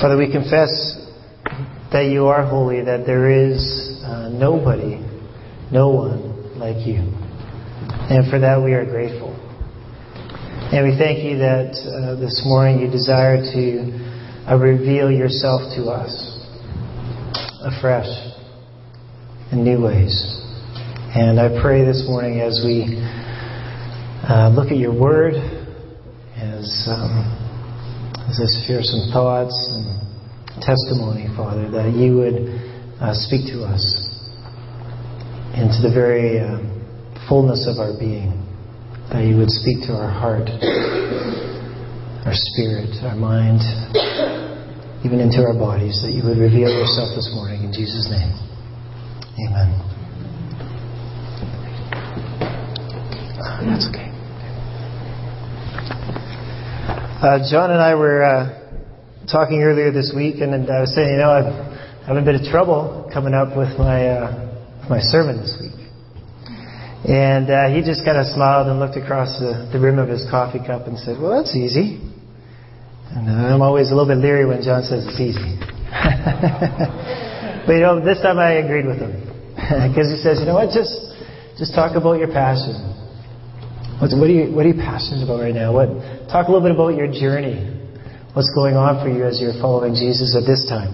Father, we confess that you are holy, that there is uh, nobody, no one like you. And for that we are grateful. And we thank you that uh, this morning you desire to uh, reveal yourself to us afresh in new ways. And I pray this morning as we uh, look at your word, as, um, as I share some thoughts and testimony, Father, that you would uh, speak to us into the very uh, fullness of our being, that you would speak to our heart, our spirit, our mind, even into our bodies, that you would reveal yourself this morning in Jesus' name. Amen. That's okay. Uh, John and I were uh, talking earlier this week, and, and I was saying, you know, I've having a bit of trouble coming up with my uh, my sermon this week. And uh, he just kind of smiled and looked across the, the rim of his coffee cup and said, "Well, that's easy." And uh, I'm always a little bit leery when John says it's easy. but you know, this time I agreed with him because he says, "You know what? Just just talk about your passion." What, are you, what are you passionate about right now? What, talk a little bit about your journey. What's going on for you as you're following Jesus at this time?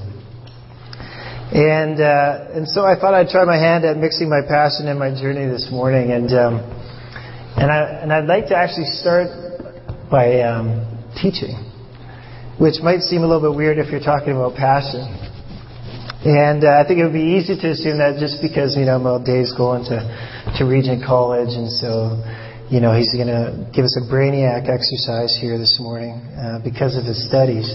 And uh, and so I thought I'd try my hand at mixing my passion and my journey this morning. And um, and I and I'd like to actually start by um, teaching, which might seem a little bit weird if you're talking about passion. And uh, I think it would be easy to assume that just because you know well, Dave's going to to Regent College, and so you know, he's going to give us a brainiac exercise here this morning uh, because of his studies.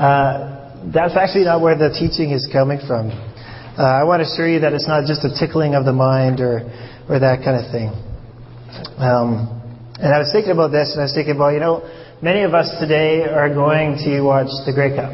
Uh, that's actually not where the teaching is coming from. Uh, I want to assure you that it's not just a tickling of the mind or, or that kind of thing. Um, and I was thinking about this, and I was thinking about, you know, many of us today are going to watch the Grey Cup,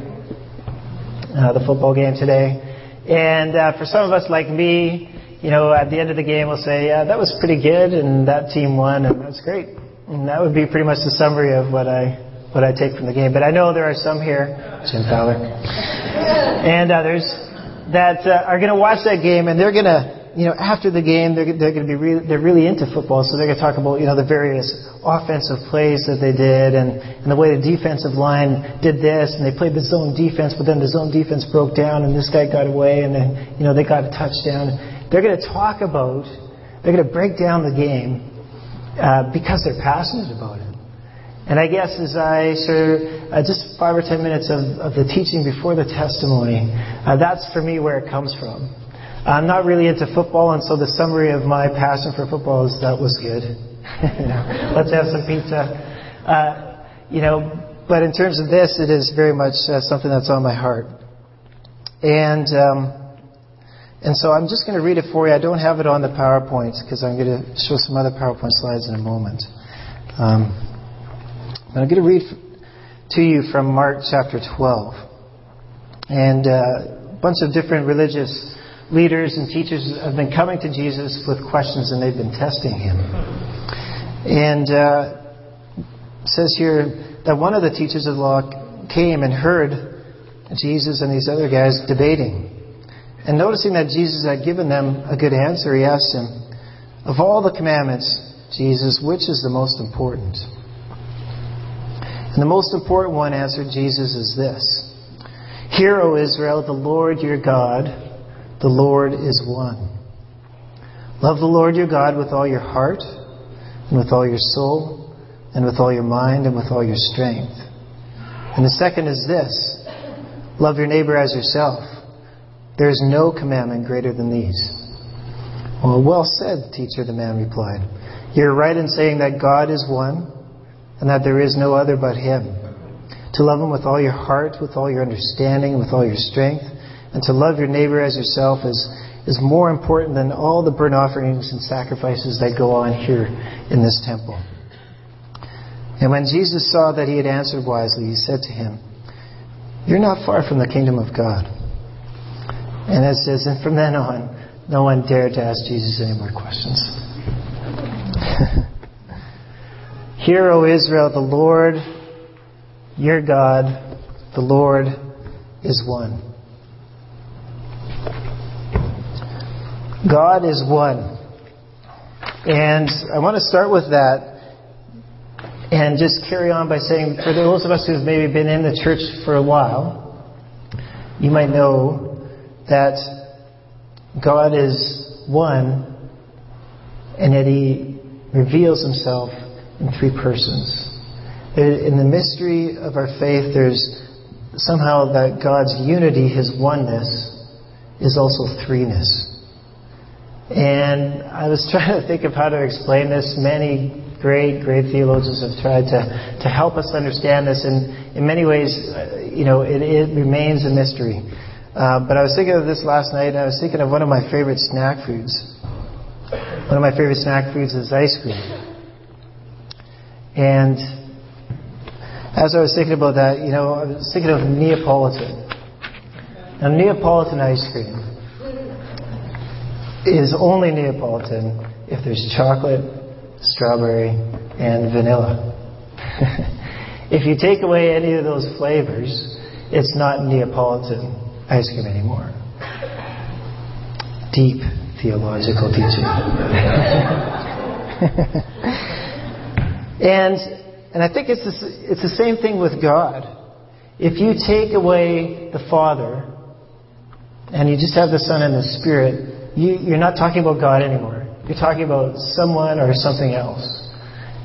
uh, the football game today. And uh, for some of us like me, you know, at the end of the game, we'll say, yeah, that was pretty good, and that team won, and that's great. And that would be pretty much the summary of what I what I take from the game. But I know there are some here, Jim Fowler, and others that uh, are going to watch that game, and they're going to, you know, after the game, they're, they're going to be really, they're really into football, so they're going to talk about, you know, the various offensive plays that they did, and, and the way the defensive line did this, and they played the zone defense, but then the zone defense broke down, and this guy got away, and then, you know, they got a touchdown. They're going to talk about, they're going to break down the game uh, because they're passionate about it. And I guess as I share uh, just five or ten minutes of, of the teaching before the testimony, uh, that's for me where it comes from. I'm not really into football, and so the summary of my passion for football is that was good. Let's have some pizza. Uh, you know, but in terms of this, it is very much uh, something that's on my heart. And um, and so I'm just going to read it for you. I don't have it on the PowerPoints because I'm going to show some other PowerPoint slides in a moment. Um, but I'm going to read to you from Mark chapter 12. And uh, a bunch of different religious leaders and teachers have been coming to Jesus with questions and they've been testing him. And uh, says here that one of the teachers of the law came and heard Jesus and these other guys debating. And noticing that Jesus had given them a good answer, he asked him, Of all the commandments, Jesus, which is the most important? And the most important one, answered Jesus, is this Hear, O Israel, the Lord your God, the Lord is one. Love the Lord your God with all your heart, and with all your soul, and with all your mind, and with all your strength. And the second is this Love your neighbor as yourself. There is no commandment greater than these. Well, well said, teacher, the man replied. You're right in saying that God is one and that there is no other but Him. To love Him with all your heart, with all your understanding, with all your strength, and to love your neighbor as yourself is, is more important than all the burnt offerings and sacrifices that go on here in this temple. And when Jesus saw that he had answered wisely, he said to him, You're not far from the kingdom of God. And it says, and from then on, no one dared to ask Jesus any more questions. Hear, O Israel, the Lord, your God, the Lord is one. God is one. And I want to start with that and just carry on by saying, for those of us who've maybe been in the church for a while, you might know that God is one and that He reveals Himself in three persons. In the mystery of our faith, there's somehow that God's unity, His oneness, is also threeness. And I was trying to think of how to explain this. Many great, great theologians have tried to, to help us understand this. And in many ways, uh, you know, it, it remains a mystery. Uh, but I was thinking of this last night, and I was thinking of one of my favorite snack foods. One of my favorite snack foods is ice cream. And as I was thinking about that, you know, I was thinking of Neapolitan. Now, Neapolitan ice cream is only Neapolitan if there's chocolate, strawberry, and vanilla. if you take away any of those flavors, it's not Neapolitan ice cream anymore. Deep theological teaching. and and I think it's the, it's the same thing with God. If you take away the Father and you just have the Son and the Spirit, you, you're not talking about God anymore. You're talking about someone or something else.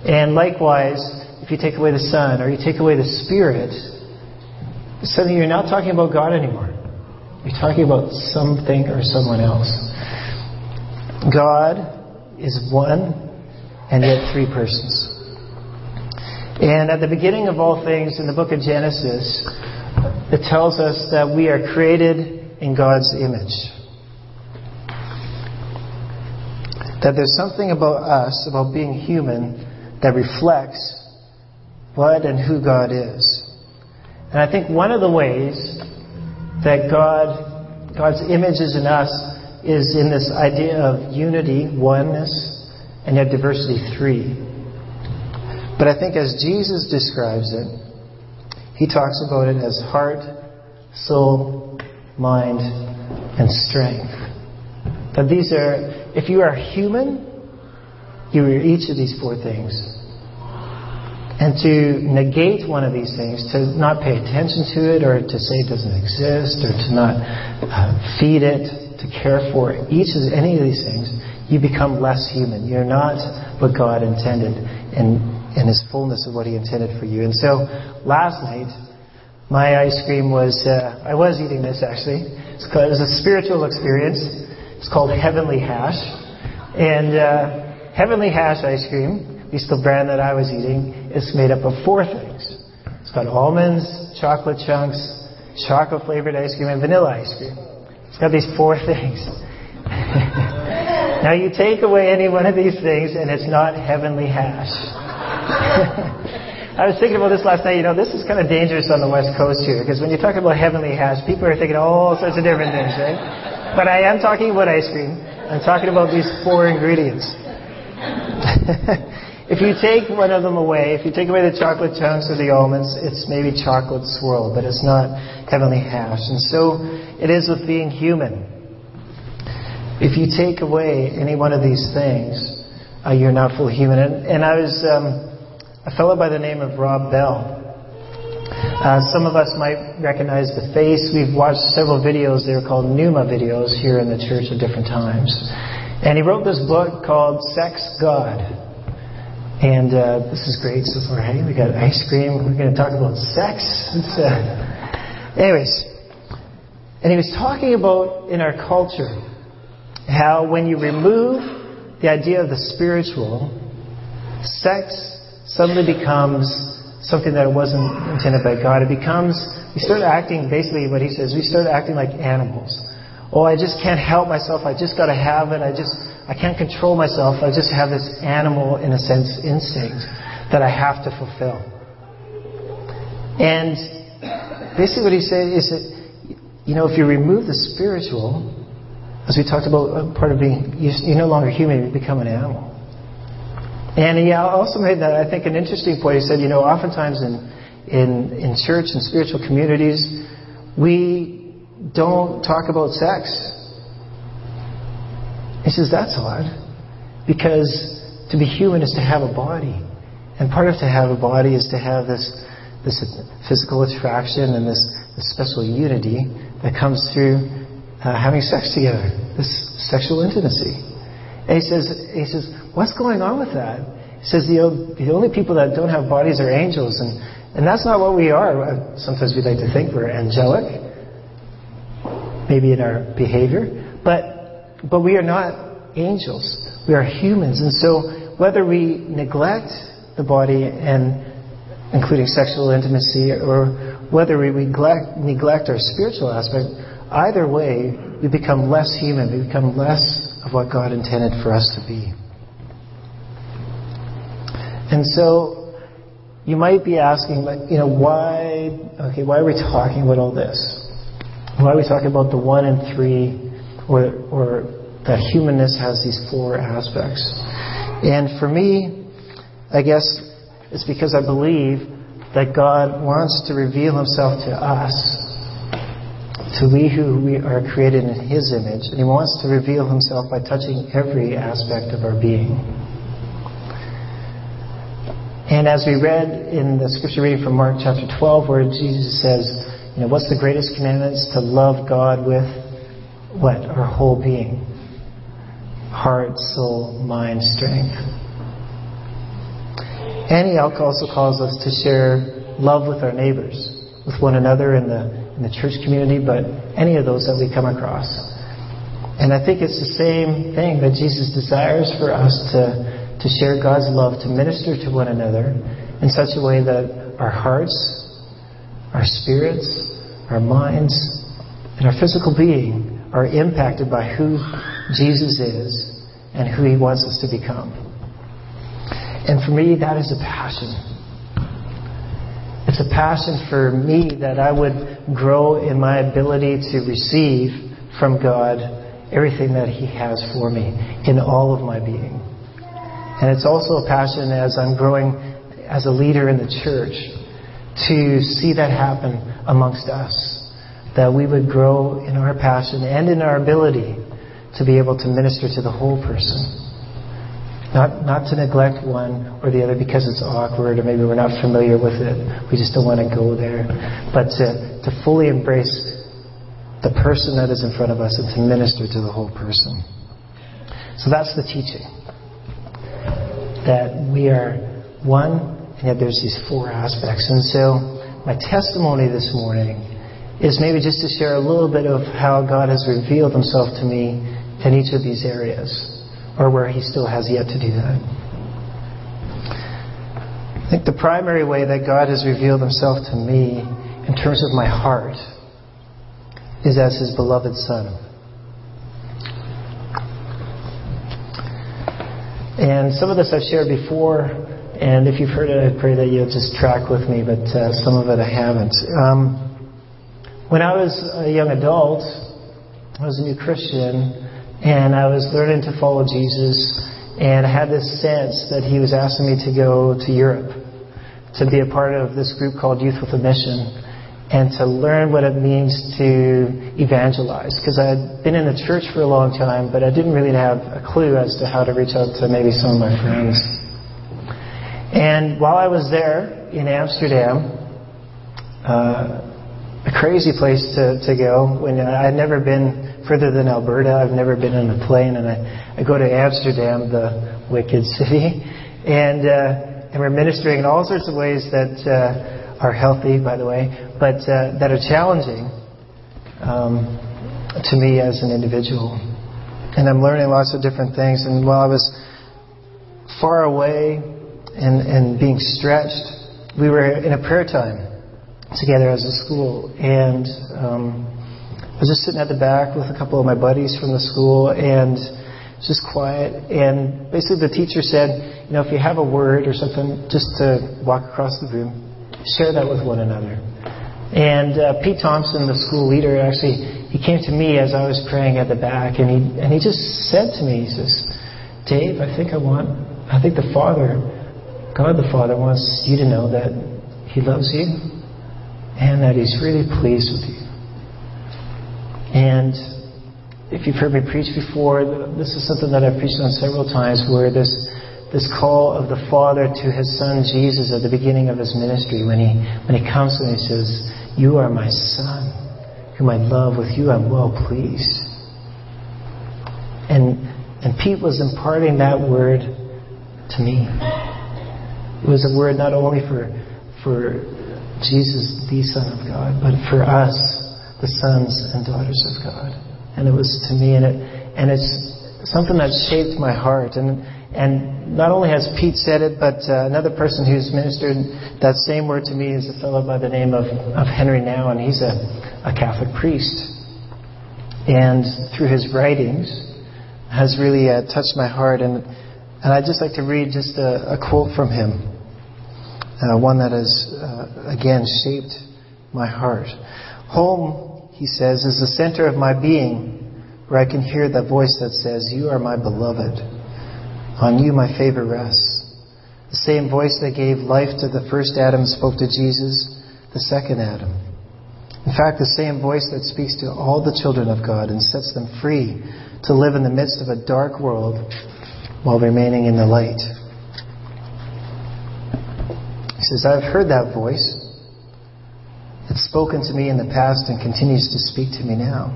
And likewise, if you take away the Son or you take away the Spirit, suddenly you're not talking about God anymore. You're talking about something or someone else. God is one and yet three persons. And at the beginning of all things in the book of Genesis, it tells us that we are created in God's image. That there's something about us, about being human, that reflects what and who God is. And I think one of the ways that God, God's image is in us is in this idea of unity, oneness, and yet diversity, three. But I think as Jesus describes it, he talks about it as heart, soul, mind, and strength. That these are, if you are human, you are each of these four things. And to negate one of these things, to not pay attention to it, or to say it doesn't exist, or to not uh, feed it, to care for it, each of any of these things, you become less human. You're not what God intended. And in His fullness of what He intended for you. And so last night, my ice cream was, uh, I was eating this actually. Called, it was a spiritual experience. It's called Heavenly Hash. And uh, Heavenly Hash ice cream, at least the brand that I was eating, is made up of four things. It's got almonds, chocolate chunks, chocolate flavored ice cream, and vanilla ice cream. It's got these four things. now you take away any one of these things and it's not heavenly hash. I was thinking about this last night. You know, this is kind of dangerous on the West Coast here because when you talk about heavenly hash, people are thinking all sorts of different things, right? But I am talking about ice cream. I'm talking about these four ingredients. if you take one of them away, if you take away the chocolate chunks or the almonds, it's maybe chocolate swirl, but it's not heavenly hash. And so it is with being human. If you take away any one of these things, uh, you're not fully human. And, and I was. Um, a fellow by the name of Rob Bell. Uh, some of us might recognize the face. We've watched several videos. They're called Nooma videos here in the church at different times. And he wrote this book called Sex God. And uh, this is great so far. Hey, we got ice cream. We're going to talk about sex. Uh, anyways, and he was talking about in our culture how when you remove the idea of the spiritual, sex suddenly becomes something that wasn't intended by God. It becomes, we start acting, basically what he says, we start acting like animals. Oh, I just can't help myself. I just got to have it. I just, I can't control myself. I just have this animal, in a sense, instinct that I have to fulfill. And basically what he said is that, you know, if you remove the spiritual, as we talked about, uh, part of being, you're no longer human, you become an animal. And he also made that, I think, an interesting point. He said, you know, oftentimes in, in, in church and spiritual communities, we don't talk about sex. He says, that's odd. Because to be human is to have a body. And part of to have a body is to have this, this physical attraction and this, this special unity that comes through uh, having sex together, this sexual intimacy. And he says, he says, what's going on with that? He says the, the only people that don't have bodies are angels, and, and that's not what we are. Uh, sometimes we like to think we're angelic, maybe in our behavior, but, but we are not angels. We are humans. And so whether we neglect the body and including sexual intimacy or whether we neglect, neglect our spiritual aspect, either way, we become less human. We become less of what God intended for us to be. And so you might be asking, you know, why, okay, why are we talking about all this? Why are we talking about the one and three, or, or that humanness has these four aspects? And for me, I guess it's because I believe that God wants to reveal himself to us, to we who we are created in his image, and he wants to reveal himself by touching every aspect of our being. And as we read in the scripture reading from Mark chapter 12, where Jesus says, you know, what's the greatest commandment? It's to love God with what? Our whole being. Heart, soul, mind, strength. He also calls us to share love with our neighbors, with one another in the, in the church community, but any of those that we come across. And I think it's the same thing that Jesus desires for us to, to share God's love, to minister to one another in such a way that our hearts, our spirits, our minds, and our physical being are impacted by who Jesus is and who he wants us to become. And for me, that is a passion. It's a passion for me that I would grow in my ability to receive from God everything that He has for me in all of my being. And it's also a passion as I'm growing as a leader in the church to see that happen amongst us. That we would grow in our passion and in our ability to be able to minister to the whole person. Not, not to neglect one or the other because it's awkward or maybe we're not familiar with it. We just don't want to go there. But to, to fully embrace the person that is in front of us and to minister to the whole person. So that's the teaching. That we are one, and yet there's these four aspects. And so my testimony this morning is maybe just to share a little bit of how God has revealed himself to me in each of these areas or where he still has yet to do that. I think the primary way that God has revealed himself to me in terms of my heart is as his beloved son. And some of this I've shared before, and if you've heard it, I pray that you'll just track with me, but uh, some of it I haven't. Um, when I was a young adult, I was a new Christian, and I was learning to follow Jesus, and I had this sense that he was asking me to go to Europe to be a part of this group called Youth with a Mission and to learn what it means to evangelize. Because I had been in the church for a long time, but I didn't really have a clue as to how to reach out to maybe some of my friends. And while I was there in Amsterdam, uh, crazy place to, to go when I had never been further than Alberta. I've never been on a plane, and I, I go to Amsterdam, the wicked city, and uh, and we're ministering in all sorts of ways that uh, are healthy, by the way, but uh, that are challenging um, to me as an individual. And I'm learning lots of different things. And while I was far away and, and being stretched, we were in a prayer time together as a school, and um, I was just sitting at the back with a couple of my buddies from the school and just quiet. And basically, the teacher said, you know, if you have a word or something, just to walk across the room, share that with one another. And uh, Pete Thompson, the school leader, actually, he came to me as I was praying at the back, and he and he just said to me, he says, Dave, I think I want, I think the Father, God the Father, wants you to know that He loves you and that He's really pleased with you. And if you've heard me preach before, this is something that I've preached on several times where this, this call of the Father to his Son Jesus at the beginning of his ministry when he, when he comes and he says, You are my Son, whom I love, with you I'm well pleased. And, and Pete was imparting that word to me. It was a word not only for, for Jesus, the Son of God, but for us, the sons and daughters of God. And it was to me, and, it, and it's something that shaped my heart. And, and not only has Pete said it, but uh, another person who's ministered that same word to me is a fellow by the name of, of Henri Nouwen, and he's a, a Catholic priest. And through his writings, has really uh, touched my heart. And, and I'd just like to read just a, a quote from him uh, one that has, uh, again, shaped my heart. Home, he says, is the center of my being, where I can hear the voice that says, You are my beloved. On you my favor rests. The same voice that gave life to the first Adam spoke to Jesus, the second Adam. In fact, the same voice that speaks to all the children of God and sets them free to live in the midst of a dark world while remaining in the light. Says, I've heard that voice. It's spoken to me in the past and continues to speak to me now.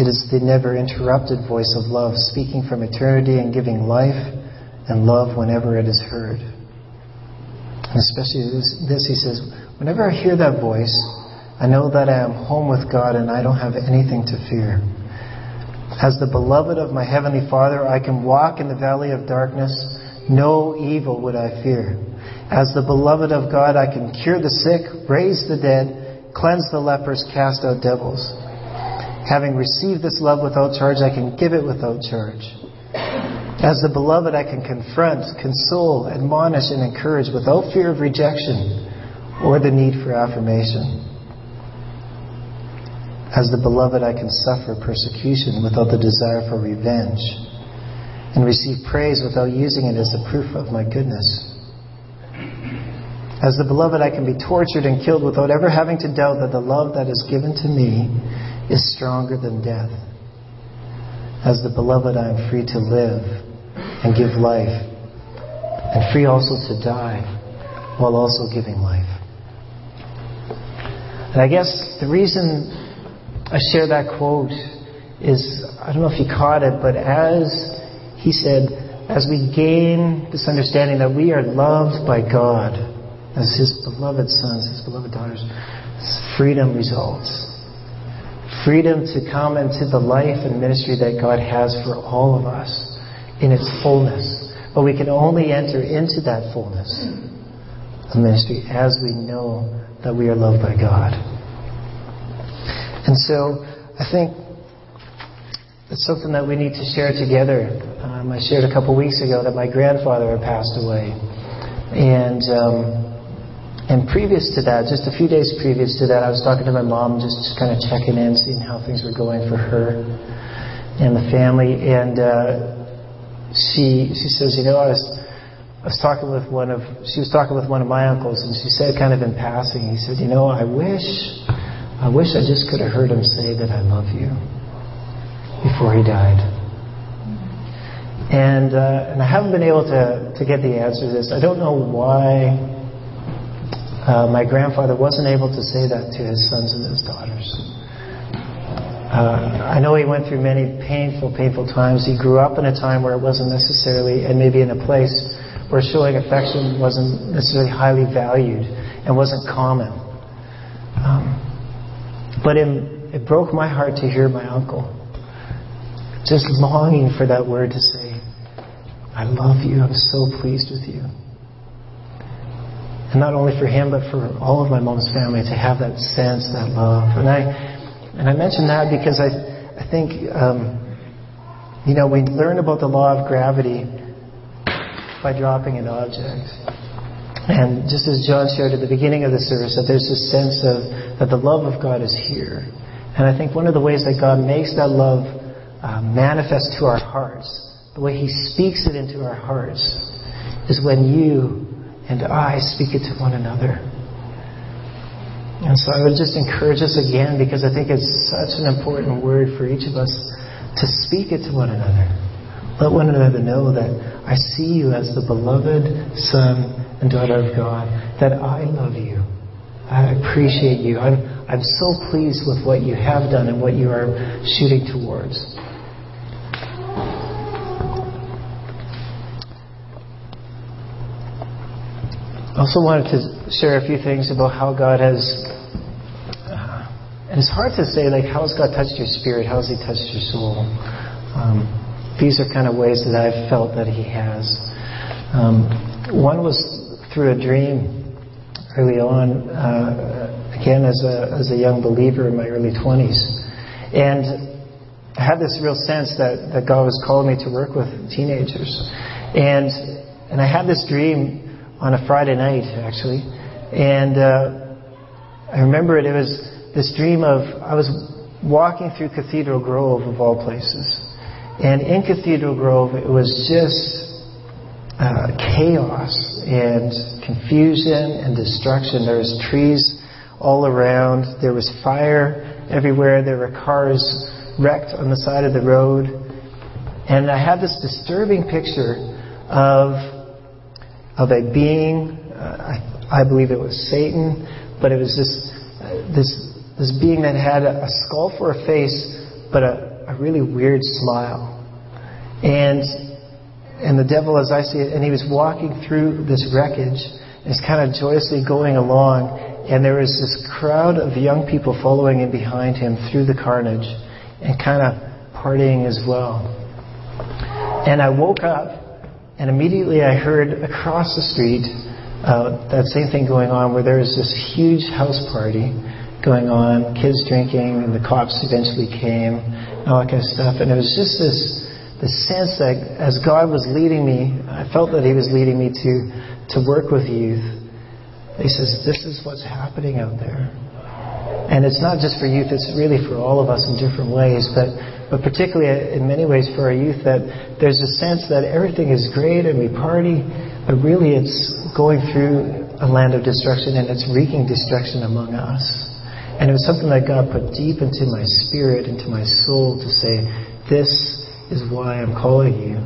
It is the never interrupted voice of love, speaking from eternity and giving life and love whenever it is heard. And especially this, this, he says, whenever I hear that voice, I know that I am home with God and I don't have anything to fear. As the beloved of my Heavenly Father, I can walk in the valley of darkness. No evil would I fear. As the beloved of God, I can cure the sick, raise the dead, cleanse the lepers, cast out devils. Having received this love without charge, I can give it without charge. As the beloved, I can confront, console, admonish, and encourage without fear of rejection or the need for affirmation. As the beloved, I can suffer persecution without the desire for revenge and receive praise without using it as a proof of my goodness. As the beloved, I can be tortured and killed without ever having to doubt that the love that is given to me is stronger than death. As the beloved, I am free to live and give life, and free also to die while also giving life. And I guess the reason I share that quote is I don't know if you caught it, but as he said, as we gain this understanding that we are loved by God, as His beloved sons, His beloved daughters, freedom results. Freedom to come into the life and ministry that God has for all of us in its fullness. But we can only enter into that fullness of ministry as we know that we are loved by God. And so I think it's something that we need to share together. Um, I shared a couple weeks ago that my grandfather had passed away. And um, and previous to that, just a few days previous to that, I was talking to my mom, just, kind of checking in, seeing how things were going for her and the family. And uh, she she says, you know, I was I was talking with one of she was talking with one of my uncles, and she said, kind of in passing, he said, you know, I wish I wish I just could have heard him say that I love you before he died. And uh, and I haven't been able to to get the answer to this. I don't know why uh, my grandfather wasn't able to say that to his sons and his daughters. Uh, I know he went through many painful, painful times. He grew up in a time where it wasn't necessarily, and maybe in a place where showing affection wasn't necessarily highly valued and wasn't common. Um, but it, it broke my heart to hear my uncle just longing for that word to say, I love you. I'm so pleased with you. And not only for him, but for all of my mom's family to have that sense, that love. And I, and I mention that because I, I think, um, you know, we learn about the law of gravity by dropping an object. And just as John shared at the beginning of the service, that there's this sense of that the love of God is here. And I think one of the ways that God makes that love uh, manifest to our hearts, the way He speaks it into our hearts, is when you and I speak it to one another. And so I would just encourage us again because I think it's such an important word for each of us to speak it to one another. Let one another know that I see you as the beloved son and daughter of God, that I love you. I appreciate you. I'm, I'm so pleased with what you have done and what you are shooting towards. I also wanted to share a few things about how God has. Uh, and it's hard to say, like, how has God touched your spirit? How has He touched your soul? Um, these are kind of ways that I've felt that He has. Um, one was through a dream early on, uh, again, as a, as a young believer in my early 20s. And I had this real sense that, that God was calling me to work with teenagers. And, and I had this dream on a Friday night, actually. And uh, I remember it, it was this dream of, I was walking through Cathedral Grove, of all places. And in Cathedral Grove, it was just uh, chaos and confusion and destruction. There was trees all around. There was fire everywhere. There were cars wrecked on the side of the road. And I had this disturbing picture of of a being. Uh, I, I, believe it was Satan, but it was this this this being that had a, a skull for a face, but a, a really weird smile. And and the devil, as I see it, and he was walking through this wreckage, he's kind of joyously going along, and there was this crowd of young people following in behind him through the carnage, and kind of partying as well. And I woke up and immediately I heard across the street uh, that same thing going on where there was this huge house party going on, kids drinking, and the cops eventually came, and all that kind of stuff. And it was just this, this sense that as God was leading me, I felt that He was leading me to, to work with youth. He says, This is what's happening out there. And it's not just for youth, it's really for all of us in different ways. But but particularly in many ways for our youth, that there's a sense that everything is great and we party, but really it's going through a land of destruction and it's wreaking destruction among us. And it was something that God put deep into my spirit, into my soul to say, this is why I'm calling you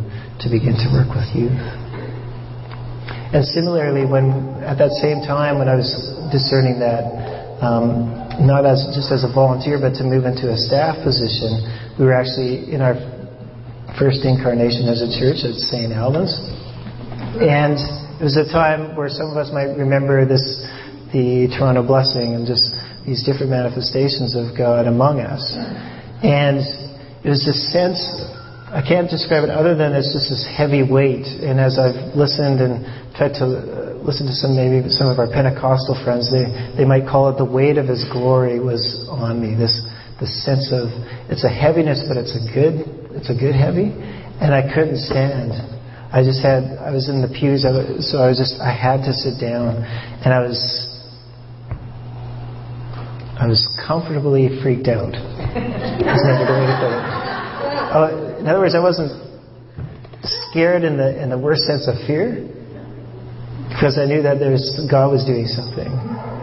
to begin to work with youth. And similarly, when at that same time when I was discerning that, um, not as just as a volunteer, but to move into a staff position. We were actually in our first incarnation as a church at St. Albans, and it was a time where some of us might remember this, the Toronto blessing, and just these different manifestations of God among us. And it was this sense I can't describe it other than it's just this heavy weight. And as I've listened and tried to listen to some maybe some of our Pentecostal friends, they, they might call it the weight of His glory was on me. This this sense of it's a heaviness, but it's a good it's a good heavy, and I couldn't stand. I just had I was in the pews, so I was just I had to sit down, and I was I was comfortably freaked out. That's never the way to put it. Oh, in other words, I wasn't scared in the in the worst sense of fear because I knew that there was, God was doing something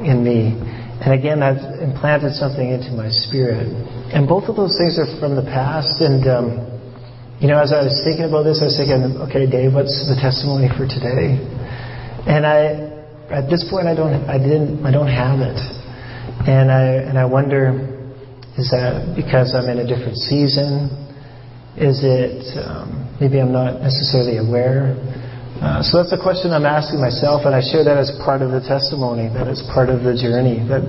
in me. And again, that implanted something into my spirit. And both of those things are from the past. And, um, you know, as I was thinking about this, I was thinking, okay, Dave, what's the testimony for today? And I, at this point, I don't, I didn't, I don't have it. And I, and I wonder, is that because I'm in a different season? Is it, um, maybe I'm not necessarily aware? Uh, so that's a question I'm asking myself, and I share that as part of the testimony, that it's part of the journey. That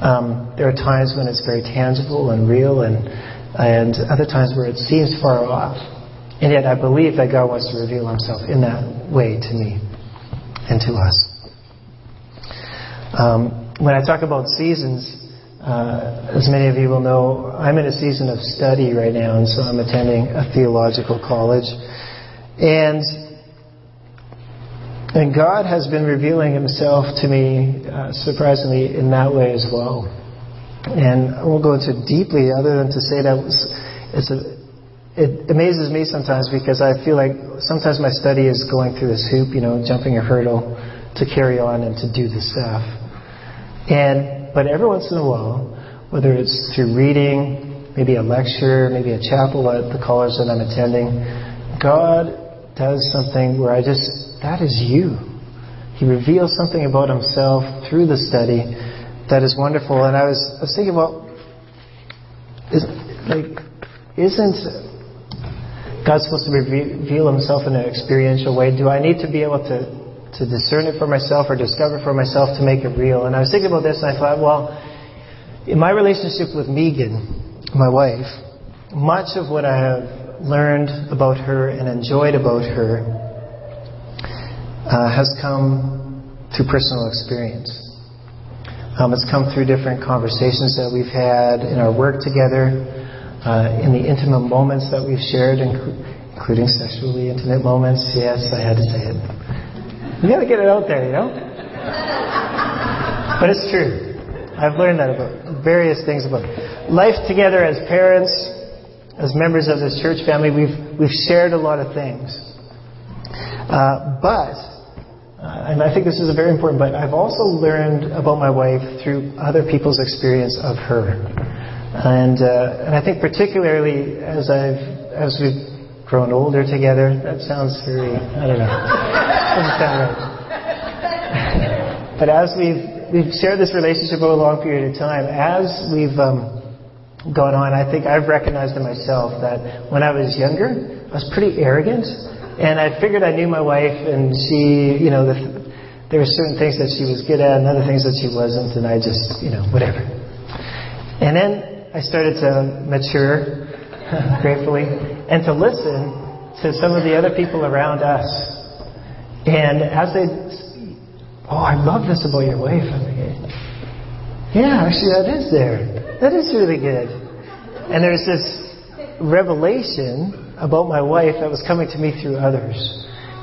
um, there are times when it's very tangible and real, and and other times where it seems far off. And yet, I believe that God wants to reveal Himself in that way to me and to us. Um, when I talk about seasons, uh, as many of you will know, I'm in a season of study right now, and so I'm attending a theological college. And and God has been revealing Himself to me, uh, surprisingly, in that way as well. And I won't go into deeply, other than to say that it's a, it amazes me sometimes because I feel like sometimes my study is going through this hoop, you know, jumping a hurdle to carry on and to do the stuff. And but every once in a while, whether it's through reading, maybe a lecture, maybe a chapel at the college that I'm attending, God does something where I just, that is you. He reveals something about himself through the study that is wonderful. And I was, I was thinking well, is, like, isn't God supposed to reveal himself in an experiential way? Do I need to be able to, to discern it for myself or discover for myself to make it real? And I was thinking about this and I thought, well, in my relationship with Megan, my wife, much of what I have learned about her and enjoyed about her uh, has come through personal experience. Um, it's come through different conversations that we've had in our work together, uh, in the intimate moments that we've shared, including sexually intimate moments. Yes, I had to say it. You gotta get it out there, you know? But it's true. I've learned that about various things about life together as parents, as members of this church family. We've, we've shared a lot of things. Uh, but uh, and I think this is very important, but I've also learned about my wife through other people's experience of her. And, uh, and I think particularly as I've, as we've grown older together, that sounds very, I don't know. but as we've, we've shared this relationship over a long period of time, as we've um, gone on, I think I've recognized in myself that when I was younger, I was pretty arrogant and I figured I knew my wife, and she, you know, the, there were certain things that she was good at, and other things that she wasn't, and I just, you know, whatever. And then I started to mature, gratefully, and to listen to some of the other people around us. And as they, oh, I love this about your wife. I'm like, yeah, actually, that is there. That is really good. And there's this revelation about my wife that was coming to me through others.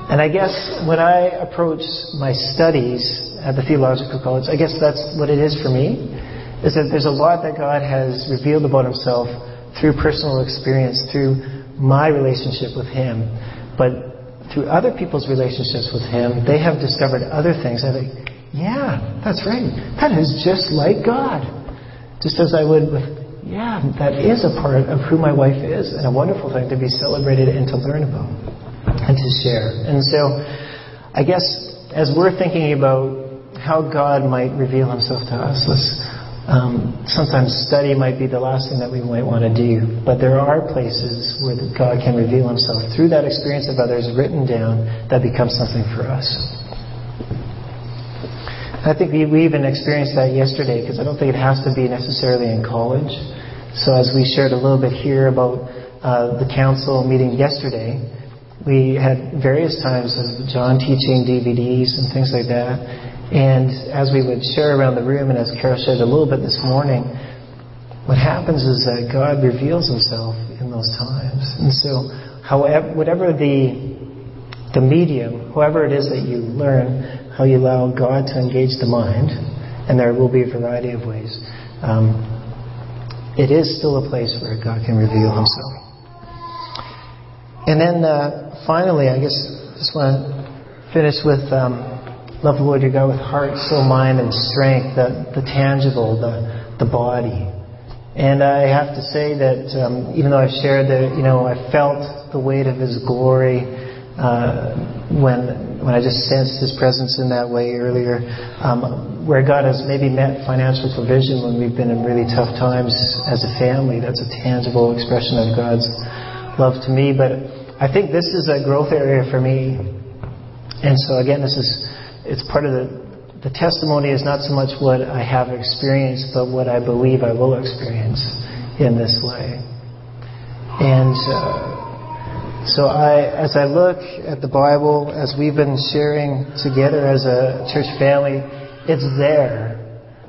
And I guess when I approach my studies at the theological college, I guess that's what it is for me, is that there's a lot that God has revealed about himself through personal experience, through my relationship with him. But through other people's relationships with him, they have discovered other things. I think, yeah, that's right. That is just like God. Just as I would with yeah, that is a part of who my wife is and a wonderful thing to be celebrated and to learn about and to share. And so, I guess as we're thinking about how God might reveal himself to us, let's, um, sometimes study might be the last thing that we might want to do, but there are places where God can reveal himself through that experience of others written down that becomes something for us. I think we, we even experienced that yesterday because I don't think it has to be necessarily in college. So as we shared a little bit here about uh, the council meeting yesterday, we had various times of John teaching DVDs and things like that. And as we would share around the room, and as Carol shared a little bit this morning, what happens is that God reveals Himself in those times. And so, however, whatever the the medium, whoever it is that you learn, how you allow God to engage the mind, and there will be a variety of ways. Um, it is still a place where God can reveal Himself. And then uh, finally, I guess I just want to finish with um, love the Lord your God with heart, soul, mind, and strength, the, the tangible, the, the body. And I have to say that um, even though I've shared that, you know, I felt the weight of His glory uh, when when I just sensed His presence in that way earlier. Um, where God has maybe met financial provision when we've been in really tough times as a family. That's a tangible expression of God's love to me. But I think this is a growth area for me. And so again, this is it's part of the the testimony is not so much what I have experienced, but what I believe I will experience in this way. And uh, so I, as I look at the Bible, as we've been sharing together as a church family, it's there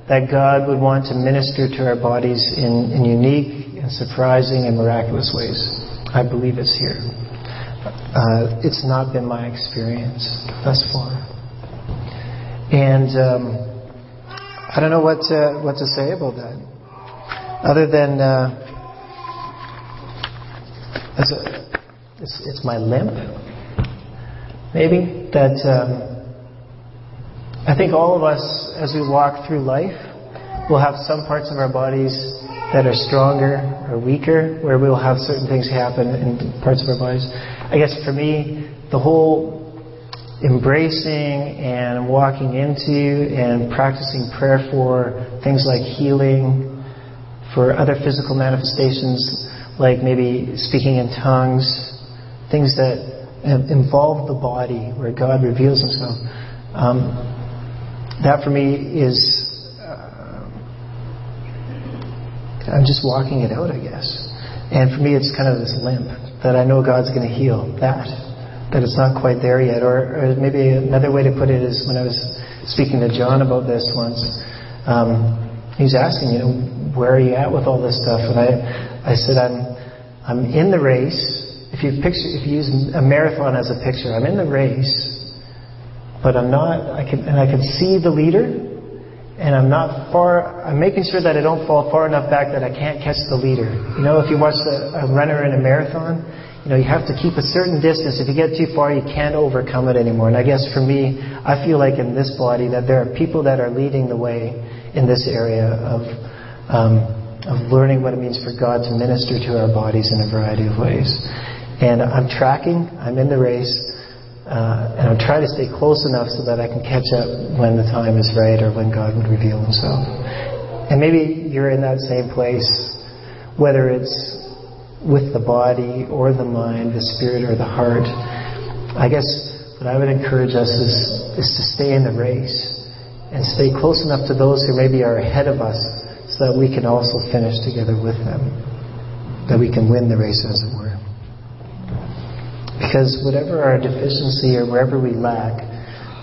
that God would want to minister to our bodies in, in unique and surprising and miraculous ways. I believe it's here. Uh, it's not been my experience thus far. And um, I don't know what to, what to say about that. Other than uh, a, it's, it's my limp, maybe, that um, I think all of us, as we walk through life, we'll have some parts of our bodies that are stronger or weaker, where we'll have certain things happen in parts of our bodies. I guess for me, the whole embracing and walking into and practicing prayer for things like healing, for other physical manifestations like maybe speaking in tongues, things that involve the body where God reveals Himself. Um, that for me is, uh, I'm just walking it out, I guess. And for me, it's kind of this limp that I know God's going to heal that, that it's not quite there yet. Or, or, maybe another way to put it is when I was speaking to John about this once, um, he was asking, you know, where are you at with all this stuff? And I, I said, I'm, I'm in the race if you picture, if you use a marathon as a picture, I'm in the race, but I'm not. I can, and I can see the leader, and I'm not far. I'm making sure that I don't fall far enough back that I can't catch the leader. You know, if you watch a, a runner in a marathon, you know, you have to keep a certain distance. If you get too far, you can't overcome it anymore. And I guess for me, I feel like in this body that there are people that are leading the way in this area of. Um, of learning what it means for God to minister to our bodies in a variety of ways. And I'm tracking, I'm in the race, uh, and I'm trying to stay close enough so that I can catch up when the time is right or when God would reveal Himself. And maybe you're in that same place, whether it's with the body or the mind, the spirit or the heart. I guess what I would encourage us is, is to stay in the race and stay close enough to those who maybe are ahead of us so that we can also finish together with them, that we can win the race, as it were. Because whatever our deficiency or wherever we lack,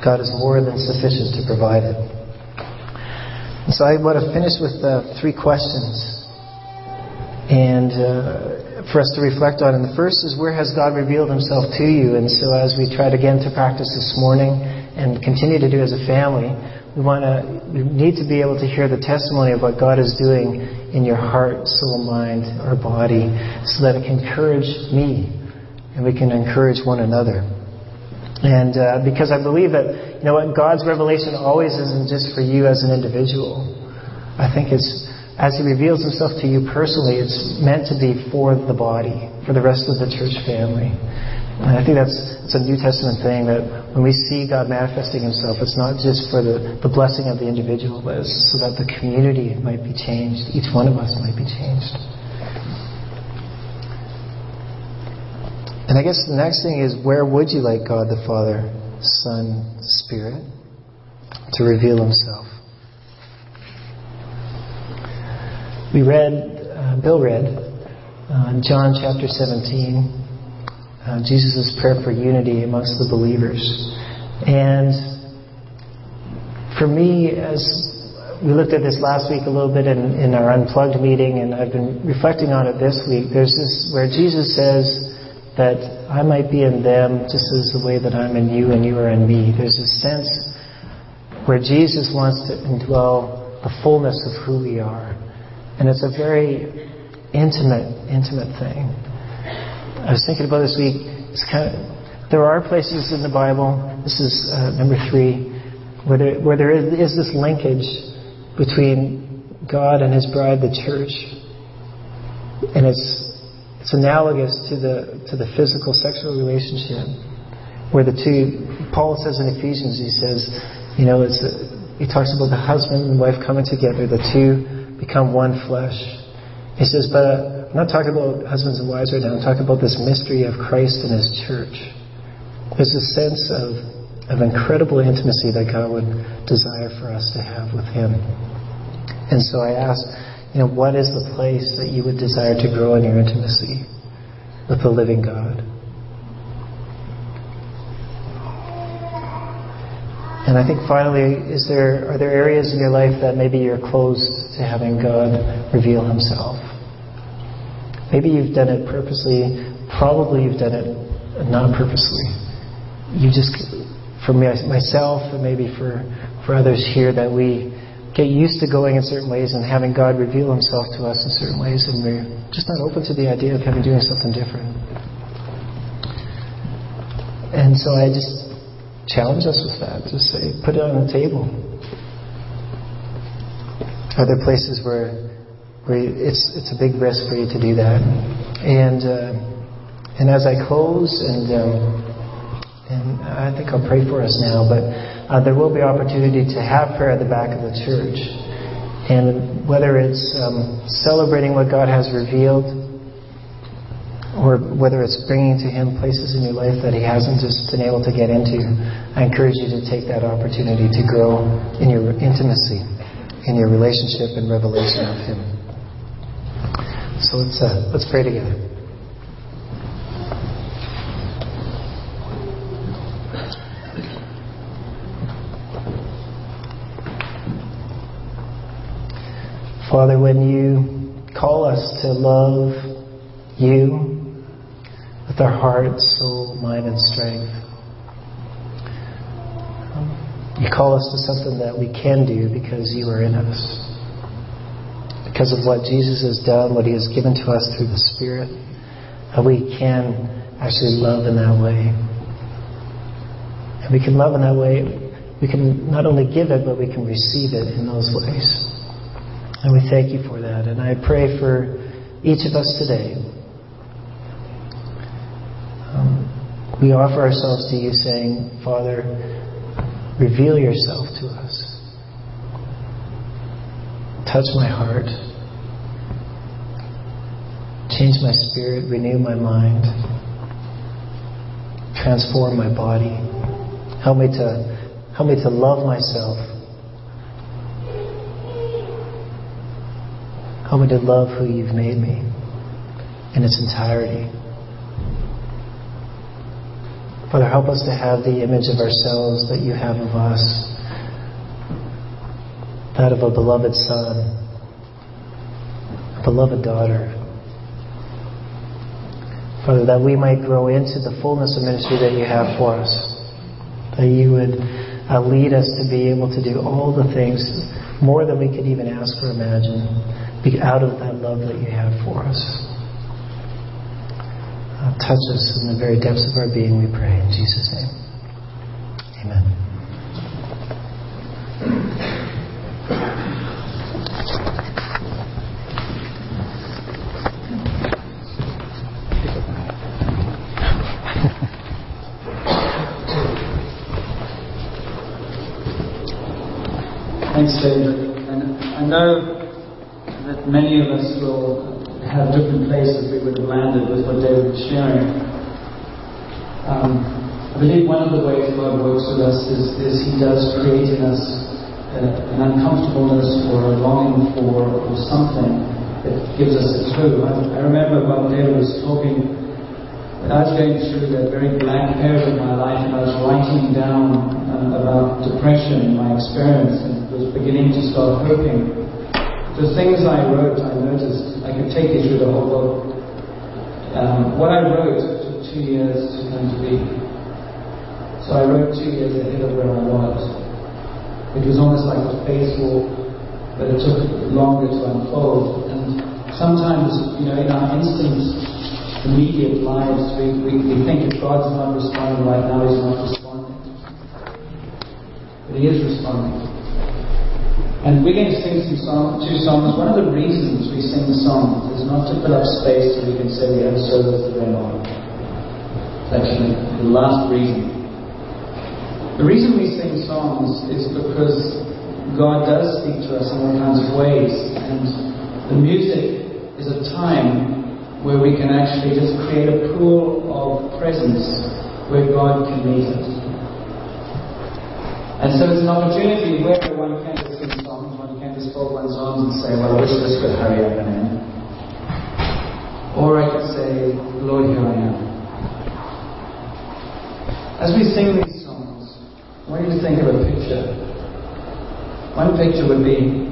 God is more than sufficient to provide it. So I want to finish with uh, three questions. And uh, for us to reflect on. And the first is where has God revealed himself to you? And so as we tried again to practice this morning and continue to do as a family, we want to we need to be able to hear the testimony of what God is doing in your heart, soul, mind, or body so that it can encourage me and we can encourage one another. And uh, because I believe that, you know what, God's revelation always isn't just for you as an individual. I think it's, as He reveals Himself to you personally, it's meant to be for the body, for the rest of the church family. And I think that's it's a New Testament thing that when we see God manifesting Himself, it's not just for the, the blessing of the individual, but it's so that the community might be changed. Each one of us might be changed. And I guess the next thing is where would you like God the Father, Son, Spirit to reveal Himself? We read, uh, Bill read, uh, John chapter 17, uh, Jesus' prayer for unity amongst the believers. And for me, as we looked at this last week a little bit in, in our unplugged meeting, and I've been reflecting on it this week. There's this where Jesus says, that I might be in them just as the way that I'm in you and you are in me. There's a sense where Jesus wants to indwell the fullness of who we are. And it's a very intimate, intimate thing. I was thinking about this week. It's kind of, there are places in the Bible, this is uh, number three, where there, where there is, is this linkage between God and His bride, the church. And it's it's analogous to the, to the physical sexual relationship where the two, Paul says in Ephesians, he says, you know, it's he talks about the husband and wife coming together, the two become one flesh. He says, but uh, I'm not talking about husbands and wives right now, I'm talking about this mystery of Christ and his church. There's a sense of, of incredible intimacy that God would desire for us to have with him. And so I ask, you know, what is the place that you would desire to grow in your intimacy with the living God? And I think finally, is there are there areas in your life that maybe you're closed to having God reveal Himself? Maybe you've done it purposely. Probably you've done it not purposely. You just, for me, myself, and maybe for for others here, that we get used to going in certain ways and having God reveal Himself to us in certain ways, and we're just not open to the idea of Him doing something different. And so I just challenge us with that. Just say, put it on the table. Are there places where, where it's, it's a big risk for you to do that? And, uh, and as I close, and, um, and I think I'll pray for us now, but uh, there will be opportunity to have prayer at the back of the church. And whether it's um, celebrating what God has revealed, or whether it's bringing to Him places in your life that He hasn't just been able to get into, I encourage you to take that opportunity to grow in your intimacy in your relationship and revelation of Him. So let's, uh, let's pray together. Father, when you call us to love you with our heart, soul, mind, and strength, you call us to something that we can do because you are in us. Because of what Jesus has done, what he has given to us through the Spirit, that we can actually love in that way. And we can love in that way. We can not only give it, but we can receive it in those ways. And we thank you for that. And I pray for each of us today. Um, we offer ourselves to you saying, Father, Reveal yourself to us. Touch my heart. Change my spirit. Renew my mind. Transform my body. Help me to, help me to love myself. Help me to love who you've made me in its entirety. Father, help us to have the image of ourselves that you have of us, that of a beloved son, a beloved daughter. Father, that we might grow into the fullness of ministry that you have for us, that you would uh, lead us to be able to do all the things more than we could even ask or imagine, be out of that love that you have for us touch us in the very depths of our being, we pray. In Jesus' name. Amen. Thanks, David. And I know that many of us will have different places we would have landed with what David was sharing. Um, I believe one of the ways God works with us is, is He does create in us an uncomfortableness or a longing for or something that gives us a clue. I, I remember when David was talking, when I was going through that very blank period of my life and I was writing down uh, about depression, my experience, and was beginning to start hoping the things I wrote, I noticed, I could take you through the whole book. Um, what I wrote took two years to come to be. So I wrote two years ahead of where I was. It was almost like a spacewalk, but it took longer to unfold. And sometimes, you know, in our instant, immediate lives, we, we, we think if God's not responding right now, He's not responding. But He is responding. And we're going to sing some song, two songs. One of the reasons we sing the songs is not to fill up space so we can say we have service to go on. It's actually the last reason. The reason we sing songs is because God does speak to us in all kinds of ways. And the music is a time where we can actually just create a pool of presence where God can meet us. And so it's an opportunity where one can just fold one's arms and say, well, I wish this could hurry up and end. Or I could say, Lord, here I am. As we sing these songs, I want you to think of a picture. One picture would be,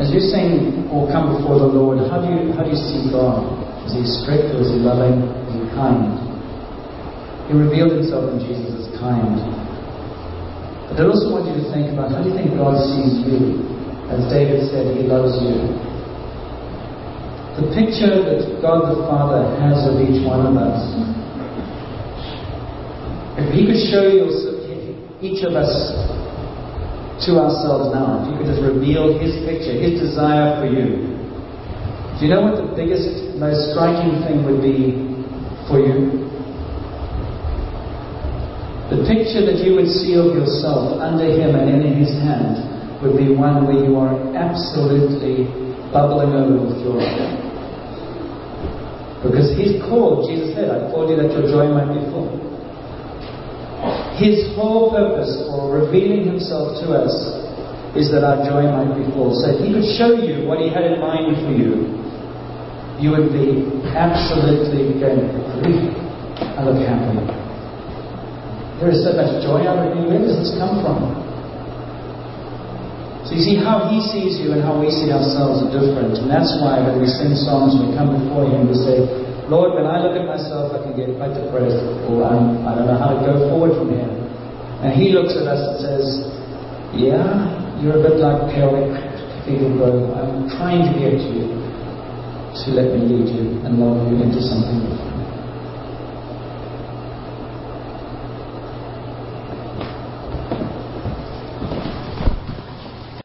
as you sing or come before the Lord, how do you, how do you see God? Is he strict or is he loving? Is he kind? He revealed himself in Jesus as kind. But I also want you to think about how do you think God sees you? As David said, He loves you. The picture that God the Father has of each one of us, if He could show you each of us to ourselves now, if you could just reveal His picture, His desire for you, do you know what the biggest, most striking thing would be for you? The picture that you would see of yourself under Him and in His hand would be one where you are absolutely bubbling over with joy. Because He's called, Jesus said, I called you that your joy might be full. His whole purpose for revealing himself to us is that our joy might be full. So if he could show you what he had in mind for you, you would be absolutely going, really, I look happy. There is so much joy out of me. Where does this come from? So you see how he sees you and how we see ourselves are different. And that's why when we sing songs, we come before him, we say, Lord, when I look at myself, I can get quite depressed, or I'm, I do not know how to go forward from here. And He looks at us and says, Yeah, you're a bit like Peoric Cathedral Grove. I'm trying to get you to let me lead you and love you into something